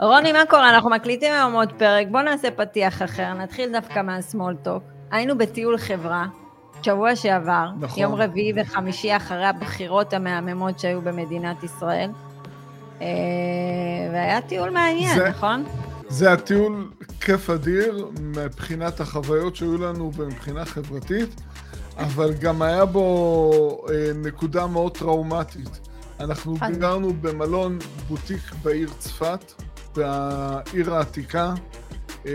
רוני, מה קורה? אנחנו מקליטים היום עוד פרק, בואו נעשה פתיח אחר, נתחיל דווקא מהסמולטוק. היינו בטיול חברה, שבוע שעבר, נכון. יום רביעי וחמישי אחרי הבחירות המהממות שהיו במדינת ישראל. אה, והיה טיול מעניין, זה- נכון? זה הטיול כיף אדיר מבחינת החוויות שהיו לנו מבחינה חברתית, אבל גם היה בו אה, נקודה מאוד טראומטית. אנחנו. גרנו במלון בוטיק בעיר צפת, בעיר העתיקה. אה,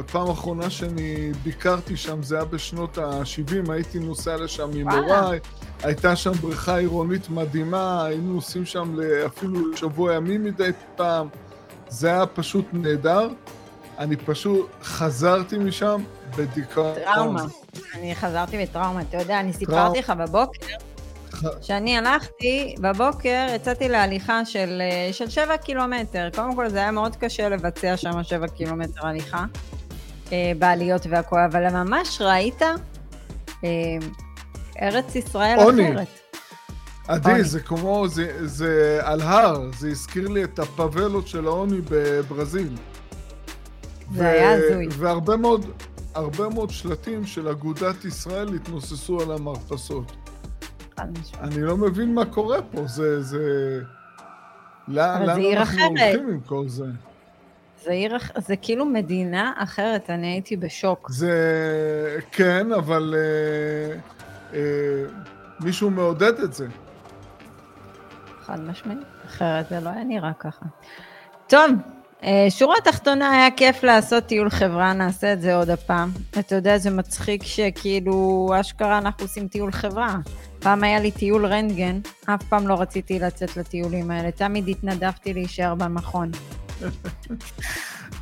הפעם האחרונה שאני ביקרתי שם זה היה בשנות ה-70, הייתי נוסע לשם עם. הוריי, הייתה שם בריכה עירונית מדהימה, היינו נוסעים שם אפילו שבוע ימים מדי פעם. זה היה פשוט נהדר. אני פשוט חזרתי משם בדיכאון. טראומה. אני חזרתי בטראומה, אתה יודע, אני. סיפרתי לך בבוקר, כשאני הלכתי, בבוקר יצאתי להליכה של, אה, של שבע קילומטר. קודם כל זה היה מאוד קשה לבצע שם שבע קילומטר הליכה, אה, בעליות והכול, אבל ממש ראית אה, ארץ ישראל עוני. אחרת. עדי. זה כמו, זה, זה על הר, זה הזכיר לי את הפאבלות של העוני בברזיל. זה היה הזוי. והרבה מאוד, הרבה מאוד שלטים של אגודת ישראל התנוססו על המרפסות. חד משמעית. אני לא מבין מה קורה פה, זה... זה... לאן אנחנו. הולכים עם כל זה? זה עיר, זה כאילו מדינה אחרת, אני הייתי בשוק. זה... כן, אבל אה, אה, מישהו מעודד את זה. חד משמעית, אחרת זה לא היה נראה ככה. טוב, שורה תחתונה, היה כיף לעשות טיול חברה, נעשה את זה עוד הפעם. אתה יודע, זה מצחיק שכאילו, אשכרה אנחנו עושים טיול חברה. פעם היה לי טיול רנטגן, אף פעם לא רציתי לצאת לטיולים האלה, תמיד התנדבתי להישאר במכון.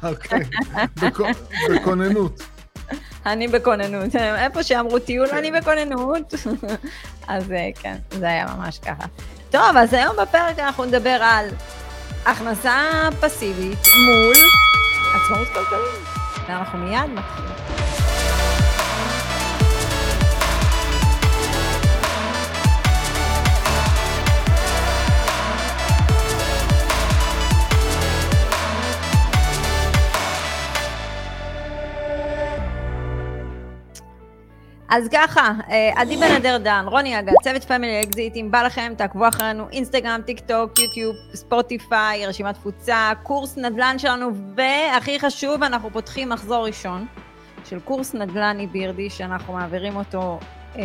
אוקיי, בכ- בכוננות. אני בכוננות, איפה שאמרו טיול, אני בכוננות. אז אה, כן, זה היה ממש ככה. טוב, אז היום בפרק אנחנו נדבר על הכנסה פסיבית מול עצמאות כלכלית. ואנחנו מיד מתחילים. אז ככה, אה, עדי בן אדר דן, רוני אגד, צוות Family Exit, אם בא לכם, תעקבו אחרינו, אינסטגרם, טיק טוק, יוטיוב, ספוטיפיי, רשימת תפוצה, קורס נדל"ן שלנו, והכי חשוב, אנחנו פותחים מחזור ראשון של קורס נדל"ני בירדי, שאנחנו מעבירים אותו, אה,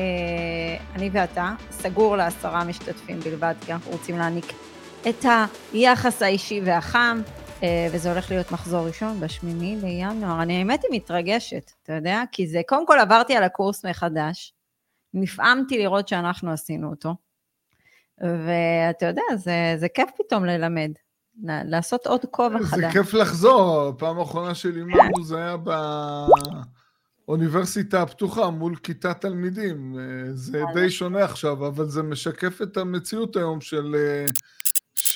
אני ואתה, סגור לעשרה משתתפים בלבד, כי אנחנו רוצים להעניק את היחס האישי והחם. אה, וזה הולך להיות מחזור ראשון בשמיני לינואר. אני האמת היא מתרגשת, אתה יודע? כי זה, קודם כל עברתי על הקורס מחדש, נפעמתי לראות שאנחנו עשינו אותו, ואתה יודע, זה, זה כיף פתאום ללמד, לעשות עוד כובע זה חדש. כיף לחזור, הפעם האחרונה שלימדנו זה היה באוניברסיטה הפתוחה מול כיתת תלמידים. אה, זה די שונה עכשיו, אבל זה משקף את המציאות היום של...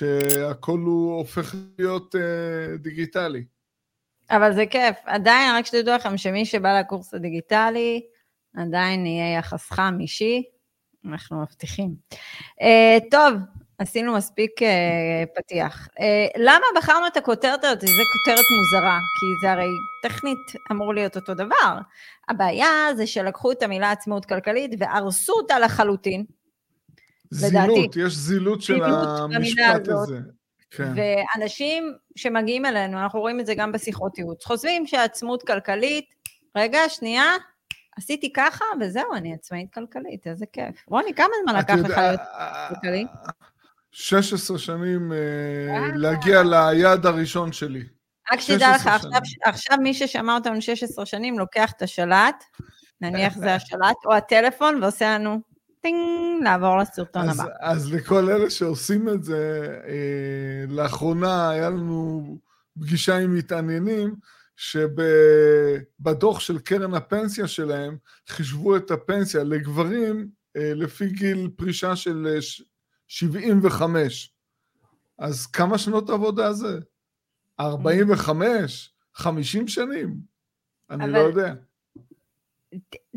אה, שהכל הוא הופך להיות אה, דיגיטלי. אבל זה כיף. עדיין, רק שתדעו לכם שמי שבא לקורס הדיגיטלי, עדיין יהיה יחס חם אישי, אנחנו מבטיחים. Uh, טוב, עשינו מספיק uh, פתיח. Uh, למה בחרנו את הכותרת הזאת? זו כותרת מוזרה, כי זה הרי טכנית אמור להיות אותו דבר. הבעיה זה שלקחו את המילה עצמאות כלכלית והרסו אותה לחלוטין, לדעתי. זילות, יש זילות של המשפט. הזה. כן. ואנשים שמגיעים אלינו, אנחנו רואים את זה גם בשיחות ייעוץ, חושבים שעצמאות כלכלית, רגע, שנייה, עשיתי ככה, וזהו, אני עצמאית כלכלית, איזה כיף. רוני, כמה זמן לקח לך להיות כלכלי? 16 שנים אה. להגיע ליעד הראשון שלי. רק שתדע לך, 16 עכשיו. עכשיו מי ששמע אותנו 16 שנים, לוקח את השלט, נניח זה השלט, או הטלפון, ועושה לנו טינג, לעבור לסרטון אז, הבא. אז לכל אלה שעושים את זה, אה, לאחרונה היה לנו פגישה עם מתעניינים, שבדוח של קרן הפנסיה שלהם חישבו את הפנסיה לגברים אה, לפי גיל פרישה של אה, ש- 75. אז כמה שנות עבודה זה? 45? 50 שנים? אני אבל- לא יודע.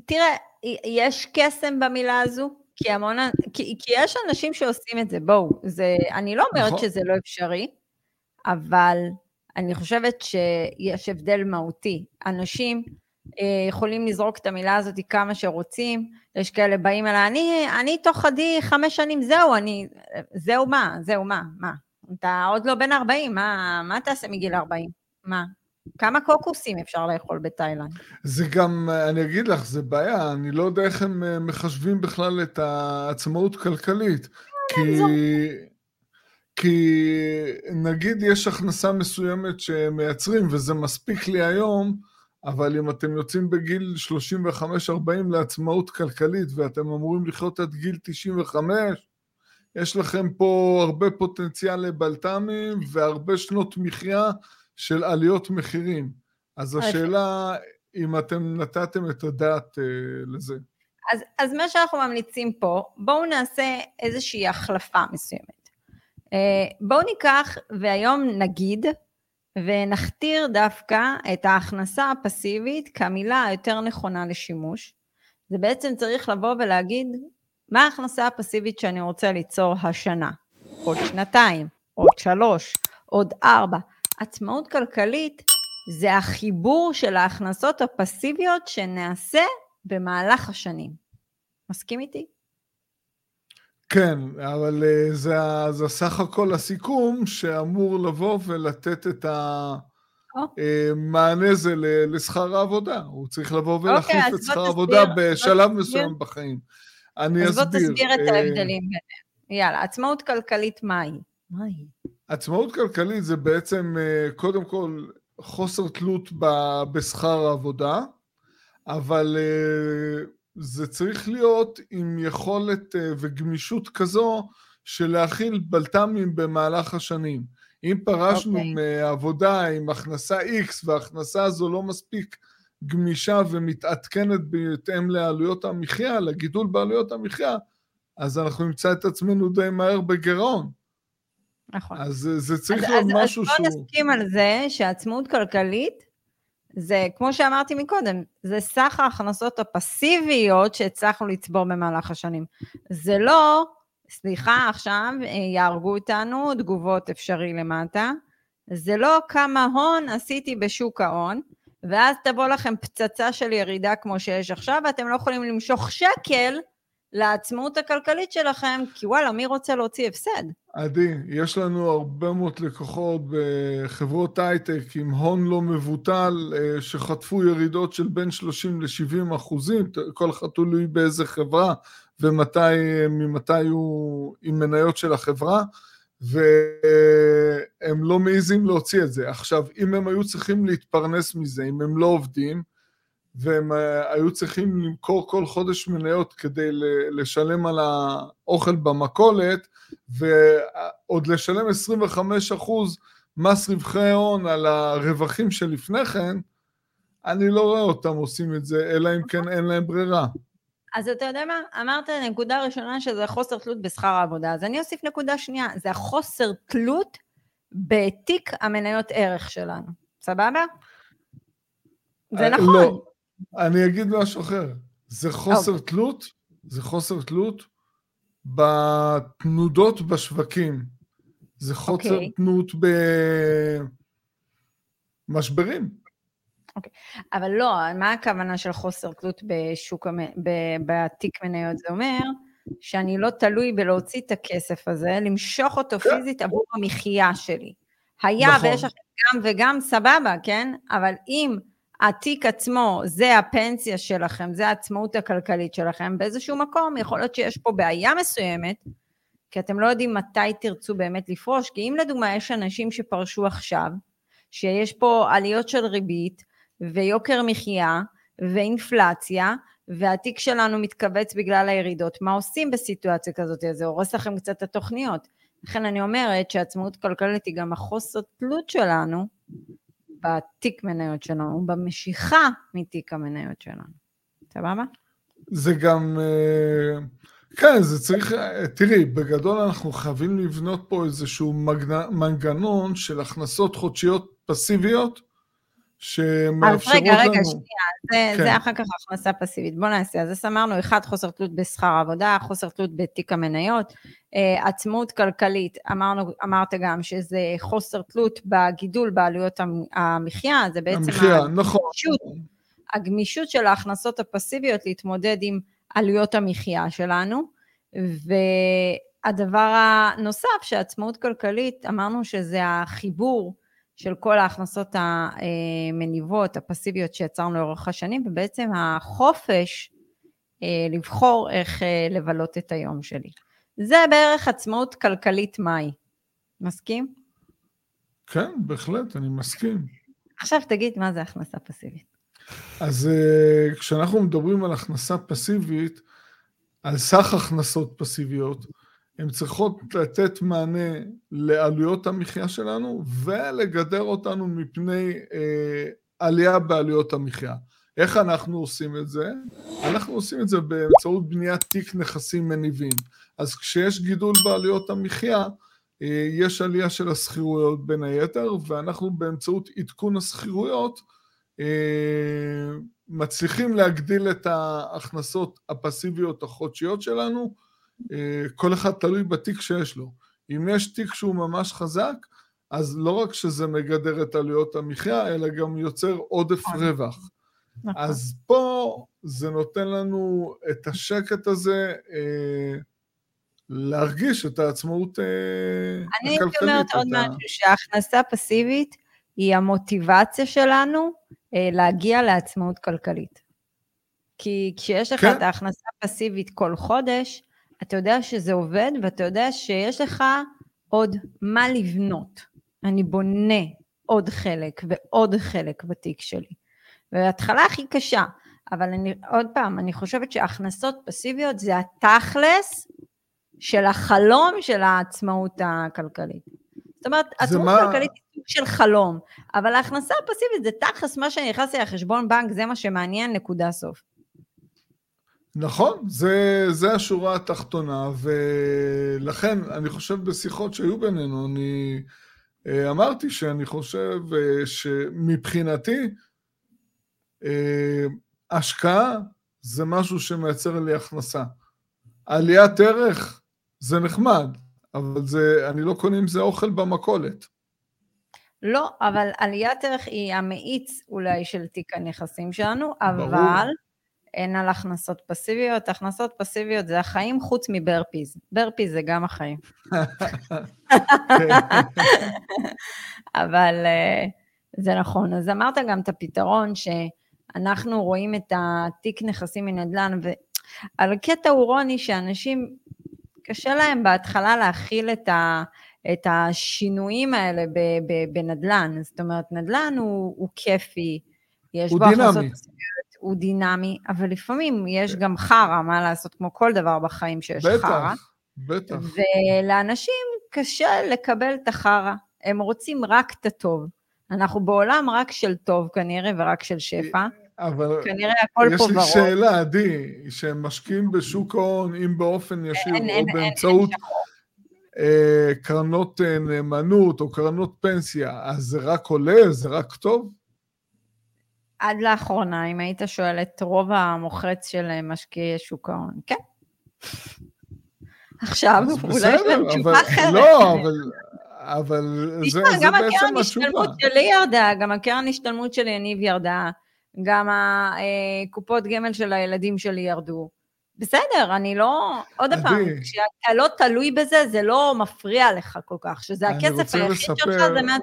תראה, יש קסם במילה הזו, כי המון, כי, כי יש אנשים שעושים את זה, בואו, זה, אני לא אומרת נכון. שזה לא אפשרי, אבל אני חושבת שיש הבדל מהותי. אנשים אה, יכולים לזרוק את המילה הזאת כמה שרוצים, יש כאלה באים אליי, אני, אני תוך עדי חמש שנים, זהו, אני, זהו מה, זהו מה, מה? אתה עוד לא בן 40, מה, מה תעשה מגיל 40? מה? כמה קוקוסים אפשר לאכול בתאילנד? זה גם, אני אגיד לך, זה בעיה, אני לא יודע איך הם אה, מחשבים בכלל את העצמאות כלכלית. כי, כי נגיד יש הכנסה מסוימת שמייצרים, וזה מספיק לי היום, אבל אם אתם יוצאים בגיל 35-40 לעצמאות כלכלית ואתם אמורים לחיות עד גיל 95, יש לכם פה הרבה פוטנציאל לבלת"מים והרבה שנות מחיה של עליות מחירים. אז השאלה, אם אתם נתתם את הדעת uh, לזה. אז, אז מה שאנחנו ממליצים פה, בואו נעשה איזושהי החלפה מסוימת. Uh, בואו ניקח והיום נגיד ונכתיר דווקא את ההכנסה הפסיבית כמילה היותר נכונה לשימוש. זה בעצם צריך לבוא ולהגיד מה ההכנסה הפסיבית שאני רוצה ליצור השנה, עוד שנתיים, עוד שלוש, עוד ארבע. עצמאות כלכלית זה החיבור של ההכנסות הפסיביות שנעשה במהלך השנים. מסכים איתי? כן, אבל uh, זה, זה סך הכל הסיכום שאמור לבוא ולתת את המענה אה, זה לשכר העבודה. הוא צריך לבוא אוקיי, ולהחליף okay, את שכר העבודה בשלב מסוים בחיים. אני אז אסביר. אז בוא תסביר את uh, ההבדלים ביניהם. יאללה, עצמאות כלכלית מהי? מהי? עצמאות כלכלית זה בעצם קודם כל חוסר תלות בשכר העבודה, אבל זה צריך להיות עם יכולת אה, וגמישות כזו של להכיל בלת"מים במהלך השנים. אם פרשנו okay. אוקיי. מעבודה עם הכנסה X וההכנסה הזו לא מספיק גמישה ומתעדכנת בהתאם לעלויות המחיה, לגידול בעלויות המחיה, אז אנחנו נמצא את עצמנו די מהר בגירעון. נכון. אז זה צריך אז, להיות אז, משהו אז שהוא... אז בוא נסכים על זה שעצמאות כלכלית זה, כמו שאמרתי מקודם, זה סך ההכנסות הפסיביות שהצלחנו לצבור במהלך השנים. זה לא, סליחה, עכשיו יהרגו אותנו, תגובות אפשרי למטה, זה לא כמה הון עשיתי בשוק ההון, ואז תבוא לכם פצצה של ירידה כמו שיש עכשיו, ואתם לא יכולים למשוך שקל לעצמאות הכלכלית שלכם, כי וואלה, מי רוצה להוציא הפסד? עדי, יש לנו הרבה מאוד לקוחות בחברות הייטק עם הון לא מבוטל, אה, שחטפו ירידות של בין 30 ל-70 אחוזים, כל אחד תלוי באיזה חברה ומתי, ממתי הוא עם מניות של החברה, והם לא מעיזים להוציא את זה. עכשיו, אם הם היו צריכים להתפרנס מזה, אם הם לא עובדים, והם אה, היו צריכים למכור כל חודש מניות כדי לשלם על האוכל במכולת, ועוד לשלם 25 אחוז מס רווחי הון על הרווחים שלפני כן, אני לא רואה אותם עושים את זה, אלא אם כן אין להם ברירה. אז אתה יודע מה? אמרת נקודה ראשונה שזה חוסר תלות בשכר העבודה, אז אני אוסיף נקודה שנייה, זה החוסר תלות בתיק המניות ערך שלנו, סבבה? זה אה, נכון. לא, אני אגיד משהו אחר. זה חוסר okay. אוקיי. תלות, זה חוסר תלות בתנודות בשווקים. זה חוסר okay. אוקיי. תלות במשברים. אוקיי, okay. אבל לא, מה הכוונה של חוסר תלות בשוק, בתיק מניות? זה אומר שאני לא תלוי בלהוציא את הכסף הזה, למשוך אותו כן. פיזית עבור המחיה שלי. היה נכון. ויש לכם גם וגם, סבבה, כן? אבל אם התיק עצמו זה הפנסיה שלכם, זה העצמאות הכלכלית שלכם, באיזשהו מקום יכול להיות שיש פה בעיה מסוימת, כי אתם לא יודעים מתי תרצו באמת לפרוש, כי אם לדוגמה יש אנשים שפרשו עכשיו, שיש פה עליות של ריבית ויוקר מחיה ואינפלציה, והתיק שלנו מתכווץ בגלל הירידות, מה עושים בסיטואציה כזאת? זה הורס לכם קצת את התוכניות. לכן אני אומרת שעצמאות כלכלית היא גם החוסר תלות שלנו בתיק מניות שלנו, במשיכה מתיק המניות שלנו. סבבה? זה גם, אה, כן, זה צריך, תראי, בגדול אנחנו חייבים לבנות פה איזשהו מנגנון של הכנסות חודשיות פסיביות, שמאפשרות לנו... אז רגע, רגע, שנייה, זה, כן. זה אחר כך הכנסה פסיבית. בוא נעשה, אז אמרנו, אחד, חוסר תלות בשכר העבודה, חוסר תלות בתיק המניות, אה, עצמאות כלכלית, אמרנו, אמרת גם שזה חוסר תלות בגידול בעלויות המ- המחיה, זה בעצם המחיה, נכון. הגמישות, הגמישות של ההכנסות הפסיביות להתמודד עם עלויות המחיה שלנו, והדבר הנוסף, שעצמאות כלכלית, אמרנו שזה החיבור של כל ההכנסות המניבות, הפסיביות שיצרנו לאורך השנים, ובעצם החופש אה, לבחור איך אה, לבלות את היום שלי. זה בערך עצמאות כלכלית מהי. מסכים? כן, בהחלט, אני מסכים. עכשיו תגיד מה זה הכנסה פסיבית. אז אה, כשאנחנו מדברים על הכנסה פסיבית, על סך הכנסות פסיביות, הן צריכות לתת מענה לעלויות המחיה שלנו ולגדר אותנו מפני אה, עלייה בעלויות המחיה. איך אנחנו עושים את זה? אנחנו עושים את זה באמצעות בניית תיק נכסים מניבים. אז כשיש גידול בעלויות המחיה, אה, יש עלייה של השכירויות בין היתר, ואנחנו באמצעות עדכון השכירויות אה, מצליחים להגדיל את ההכנסות הפסיביות החודשיות שלנו, כל אחד תלוי בתיק שיש לו. אם יש תיק שהוא ממש חזק, אז לא רק שזה מגדר את עלויות המחיה, אלא גם יוצר עודף נכון. רווח. נכון. אז פה זה נותן לנו את השקט הזה אה, להרגיש את העצמאות אה, אני הייתי הכלכלית. אומרת עוד ה- משהו, שההכנסה פסיבית היא המוטיבציה שלנו אה, להגיע לעצמאות כלכלית. כי כשיש לך כן. את ההכנסה הפסיבית כל חודש, אתה יודע שזה עובד ואתה יודע שיש לך עוד מה לבנות. אני בונה עוד חלק ועוד חלק בתיק שלי. וההתחלה הכי קשה, אבל אני, עוד פעם, אני חושבת שהכנסות פסיביות זה התכלס של החלום של העצמאות הכלכלית. זאת אומרת, עצמאות מה- כלכלית היא סוג של חלום, אבל ההכנסה הפסיבית זה תכלס מה שנכנס לי לחשבון בנק, זה מה שמעניין, נקודה סוף. נכון, זה, זה השורה התחתונה, ולכן אני חושב בשיחות שהיו בינינו, אני אה, אמרתי שאני חושב אה, שמבחינתי, אה, השקעה זה משהו שמייצר לי הכנסה. עליית ערך זה נחמד, אבל זה, אני לא קונה עם זה אוכל במכולת. לא, אבל עליית ערך היא המאיץ אולי של תיק הנכסים שלנו, ברור. אין על הכנסות פסיביות. הכנסות פסיביות זה החיים חוץ מברפיז. ברפיז זה גם החיים. אבל אה, זה נכון. אז אמרת גם את הפתרון שאנחנו רואים את התיק נכסים מנדל"ן, ועל הקטע הוא רוני שאנשים, קשה להם בהתחלה להכיל את, ה, את השינויים האלה בנדל"ן. זאת אומרת, נדל"ן הוא, הוא כיפי, יש הוא בו הכנסות דינמי. פסיביות, הוא דינמי, אבל לפעמים יש גם חרא, מה לעשות, כמו כל דבר בחיים שיש חרא. בטח, בטח. ולאנשים קשה לקבל את החרא, הם רוצים רק את הטוב. אנחנו בעולם רק של טוב כנראה ורק של שפע, אבל כנראה הכל יש פה לי ורוד. שאלה, עדי, שהם משקיעים בשוק ההון, אם באופן ישיר אין, או אין, אין, באמצעות אין שחור. אה, קרנות אה, נאמנות או קרנות פנסיה, אז זה רק עולה? זה רק טוב? עד לאחרונה, אם היית שואל את רוב המוחץ של משקיעי שוק ההון, כן. עכשיו, אולי יש להם תשובה אחרת. לא, אבל... אבל זה, זה גם בעצם הקרן התשובה. השתלמות שלי ירדה, גם הקרן השתלמות של יניב ירדה, גם הקופות גמל של הילדים שלי ירדו. בסדר, אני לא... עוד. פעם, כשאתה לא תלוי בזה, זה לא מפריע לך כל כך. שזה הכסף היחיד שלך, זה מעט...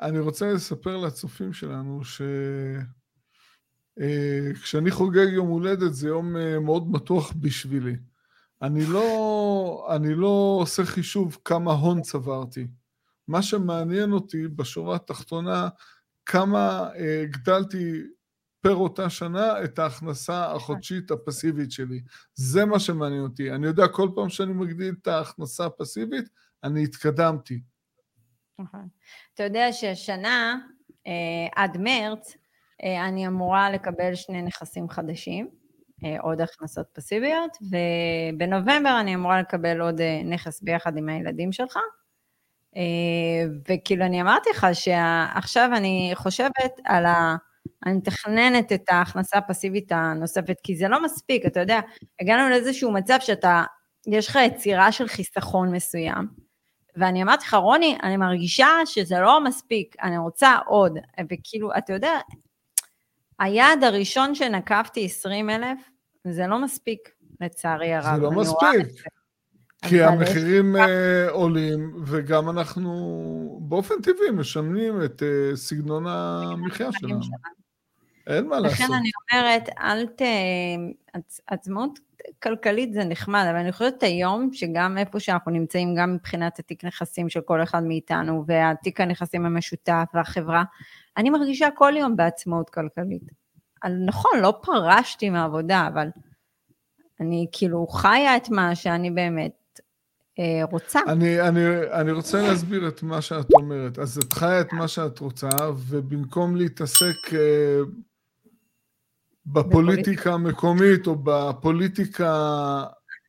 אני רוצה לספר לצופים שלנו ש... אה, כשאני חוגג יום הולדת זה יום אה, מאוד מתוח בשבילי. אני לא, אני לא עושה חישוב כמה הון צברתי. מה שמעניין אותי בשורה התחתונה, כמה אה, הגדלתי פר אותה שנה את ההכנסה החודשית הפסיבית שלי. זה מה שמעניין אותי. אני יודע כל פעם שאני מגדיל את ההכנסה הפסיבית, אני התקדמתי. נכון. אתה יודע שהשנה, אה, עד מרץ, אה, אני אמורה לקבל שני נכסים חדשים, אה, עוד הכנסות פסיביות, ובנובמבר אני אמורה לקבל עוד נכס ביחד עם הילדים שלך. וכאילו אני אמרתי לך שעכשיו אני חושבת על ה... אני מתכננת את ההכנסה הפסיבית הנוספת, כי זה לא מספיק, אתה יודע, הגענו לאיזשהו מצב שאתה, יש לך יצירה של חיסכון מסוים, ואני אמרתי לך, רוני, אני מרגישה שזה לא מספיק, אני רוצה עוד, וכאילו, אתה יודע, היעד הראשון שנקבתי 20 אלף, זה לא מספיק, לצערי הרב. זה לא מספיק. כי המחירים uh, עולים, וגם אנחנו באופן טבעי משמנים את uh, סגנון המחיה שלנו. אין מה לעשות. לכן אני אומרת, אל ת... עצמאות כלכלית זה נחמד, אבל אני חושבת היום, שגם איפה שאנחנו נמצאים, גם מבחינת התיק נכסים של כל אחד מאיתנו, והתיק הנכסים המשותף והחברה, אני מרגישה כל יום בעצמאות כלכלית. נכון, לא פרשתי מהעבודה, אבל אני כאילו חיה את מה שאני באמת אה, רוצה. אני, אני, אני רוצה להסביר את מה שאת אומרת. אז את חיה את מה שאת רוצה, ובמקום להתעסק אה, בפוליטיקה המקומית או בפוליטיקה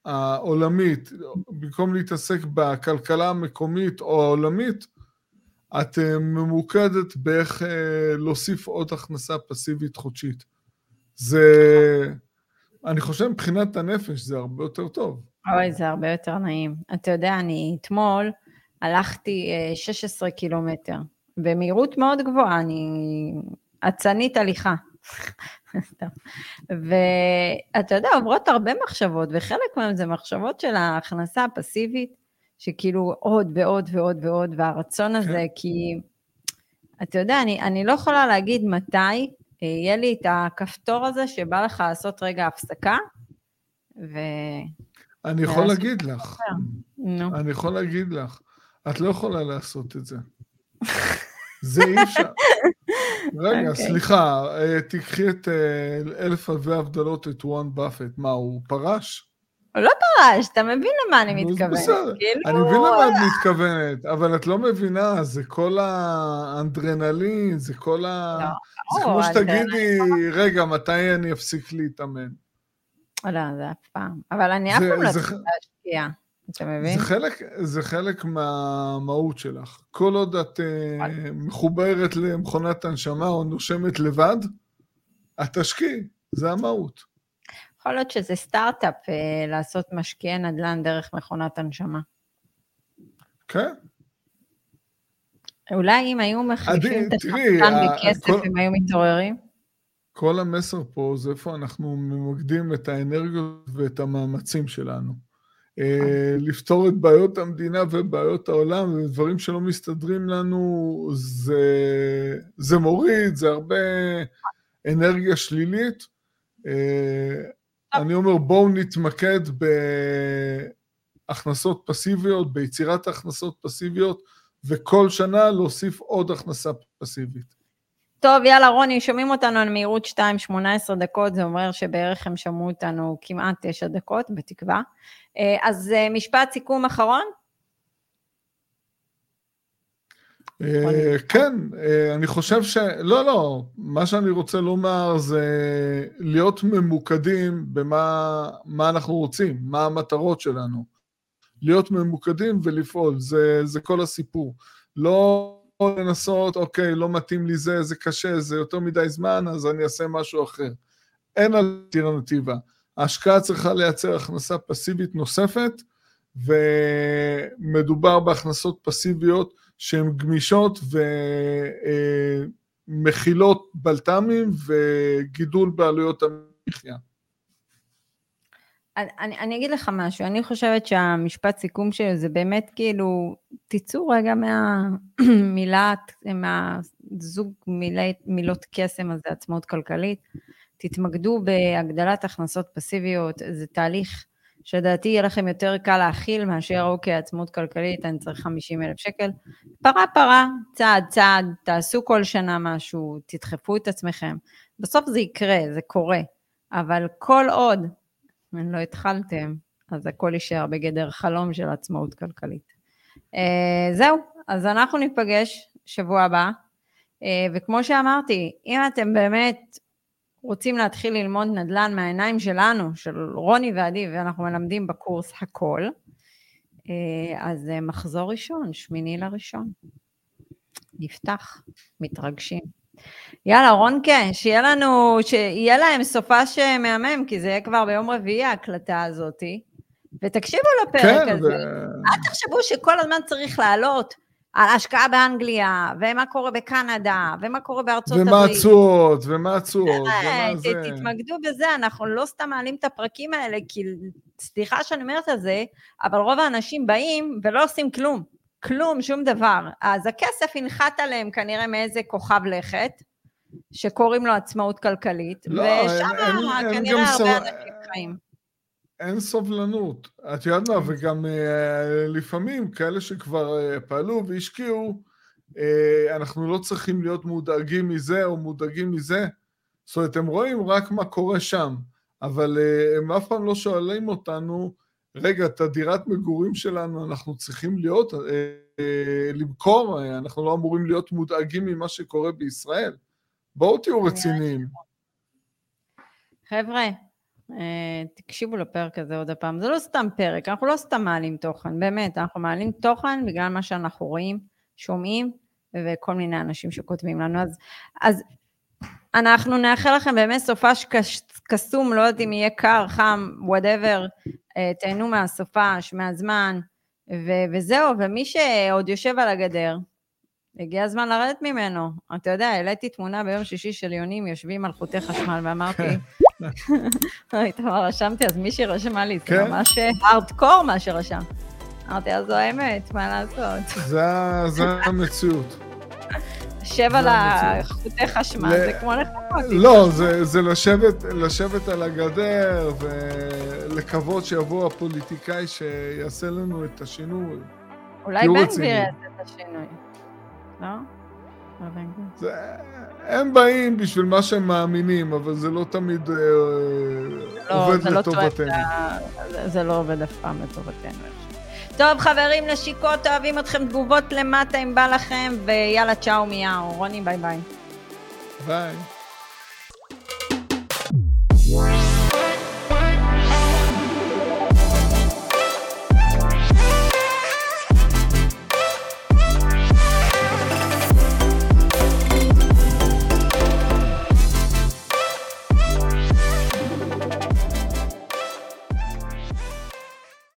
העולמית, במקום להתעסק בכלכלה המקומית או העולמית, את אה, ממוקדת באיך אה, להוסיף עוד הכנסה פסיבית חודשית. זה, אני חושב מבחינת הנפש זה הרבה יותר טוב. אוי, זה הרבה יותר נעים. אתה יודע, אני אתמול הלכתי 16 אה, קילומטר, במהירות מאוד גבוהה, אני אצנית הליכה. ואתה יודע, עוברות הרבה מחשבות, וחלק מהן זה מחשבות של ההכנסה הפסיבית, שכאילו עוד ועוד ועוד ועוד, והרצון הזה, כן. כי אתה יודע, אני, אני לא יכולה להגיד מתי אה, יהיה לי את הכפתור הזה שבא לך לעשות רגע הפסקה, ו... אני יכול להגיד לך, אני יכול להגיד לך, את לא יכולה לעשות את זה. זה אי אפשר. רגע, okay. אוקיי. סליחה, אה, תיקחי את אה, אלף אלפי הבדלות את וואן באפט. מה, הוא פרש? הוא לא פרש, אתה מבין למה אני מתכוונת. בסדר, כאילו... אני מבין למה את מתכוונת, אבל את לא מבינה, זה כל האנדרנלין, זה כל ה... לא, זה כמו שתגידי, רגע, מתי אני אפסיק להתאמן? לא, זה אף פעם. אבל אני אף פעם לא צריכה להשקיע. אתה מבין? זה חלק, זה חלק מהמהות שלך. כל עוד את uh, מחוברת למכונת הנשמה או נושמת לבד, את תשקיעי, זה המהות. יכול להיות שזה סטארט-אפ uh, לעשות משקיעי נדל"ן דרך מכונת הנשמה. כן. אולי אם היו מחליפים את השחקן בכסף, כל... הם היו מתעוררים? כל המסר פה זה איפה אנחנו ממקדים את האנרגיות ואת המאמצים שלנו. אה, לפתור את בעיות המדינה ובעיות העולם, ודברים שלא מסתדרים לנו, זה, זה מוריד, זה הרבה אנרגיה שלילית. אה, אני אומר, בואו נתמקד בהכנסות פסיביות, ביצירת הכנסות פסיביות, וכל שנה להוסיף עוד הכנסה פסיבית. טוב, יאללה, רוני, שומעים אותנו על מהירות 2.18 דקות, זה אומר שבערך הם שמעו אותנו כמעט 9 דקות, בתקווה. אה, אז אה, משפט סיכום אחרון? אה, כן, אני חושב ש... לא, לא, מה שאני רוצה לומר זה להיות ממוקדים במה אנחנו רוצים, מה המטרות שלנו. להיות ממוקדים ולפעול, זה, זה כל הסיפור. לא לנסות, אוקיי, לא מתאים לי זה, זה קשה, זה יותר מדי זמן, אז אני אעשה משהו אחר. אין אלטרנטיבה. ההשקעה צריכה לייצר הכנסה פסיבית נוספת, ומדובר בהכנסות פסיביות שהן גמישות ומכילות בלת"מים וגידול בעלויות המחיה. אני, אני אגיד לך משהו, אני חושבת שהמשפט סיכום שלי זה באמת כאילו, תצאו רגע מהמילת, מהזוג מילי, מילות קסם הזה, עצמאות כלכלית, תתמקדו בהגדלת הכנסות פסיביות, זה תהליך שלדעתי יהיה לכם יותר קל להכיל מאשר אוקיי, עצמאות כלכלית, אני צריך 50 אלף שקל. פרה פרה, צעד צעד, תעשו כל שנה משהו, תדחפו את עצמכם. בסוף זה יקרה, זה קורה, אבל כל עוד לא התחלתם, אז הכל יישאר בגדר חלום של עצמאות כלכלית. Uh, זהו, אז אנחנו ניפגש שבוע הבא, uh, וכמו שאמרתי, אם אתם באמת רוצים להתחיל ללמוד נדל"ן מהעיניים שלנו, של רוני ועדי, ואנחנו מלמדים בקורס הכל, uh, אז uh, מחזור ראשון, שמיני לראשון. נפתח, מתרגשים. יאללה, רונקה, שיהיה לנו, שיהיה להם סופש מהמם, כי זה יהיה כבר ביום רביעי ההקלטה הזאתי. ותקשיבו לפרק כן, הזה. ו... אל תחשבו שכל הזמן צריך לעלות על השקעה באנגליה, ומה קורה בקנדה, ומה קורה בארצות ומה הברית. ומה התשואות, אה, ומה ת- זה. תתמקדו בזה, אנחנו לא סתם מעלים את הפרקים האלה, כי סליחה שאני אומרת את זה, אבל רוב האנשים באים ולא עושים כלום. כלום, שום דבר. אז הכסף ינחת עליהם כנראה מאיזה כוכב לכת, שקוראים לו עצמאות כלכלית, לא, ושם כנראה הרבה אנשים חיים. אין סובלנות. את יודעת מה, וגם אה, לפעמים כאלה שכבר אה, פעלו והשקיעו, אה, אנחנו לא צריכים להיות מודאגים מזה או מודאגים מזה. זאת אומרת, הם רואים רק מה קורה שם, אבל אה, הם אף פעם לא שואלים אותנו, רגע, את הדירת מגורים שלנו אנחנו צריכים להיות, אה, אה, למכור, אה, אנחנו לא אמורים להיות מודאגים ממה שקורה בישראל. בואו תהיו רציניים. חבר'ה, אה, תקשיבו לפרק הזה עוד הפעם, זה לא סתם פרק, אנחנו לא סתם מעלים תוכן, באמת, אנחנו מעלים תוכן בגלל מה שאנחנו רואים, שומעים, וכל מיני אנשים שכותבים לנו. אז, אז אנחנו נאחל לכם באמת סופש קסום, לא יודעת אם יהיה קר, חם, וואטאבר, תהנו מהסופש, מהזמן, ו- וזהו, ומי שעוד יושב על הגדר, הגיע הזמן לרדת ממנו. אתה יודע, העליתי תמונה ביום שישי של יונים יושבים על חוטי חשמל, ואמרתי, איתמר רשמתי, אז מישהי רשמה לי, זה כן. ממש הארדקור מה שרשם. אמרתי, אז זו האמת, מה לעשות? זה המציאות. שב על. החוטי חשמל, זה כמו לחכות. לא, זה, לשבת, על הגדר ולקוות שיבוא הפוליטיקאי שיעשה לנו את השינוי. אולי בן גביר. יעשה את השינוי. לא? לא. זה, הם באים בשביל מה שהם מאמינים, אבל זה לא תמיד אה, לא, עובד לא לטובתנו. זה לא עובד אף פעם לטובתנו. טוב, חברים, נשיקות, אוהבים אתכם, תגובות למטה אם בא לכם, ויאללה, צ'או מיאו. רוני, ביי ביי. ביי.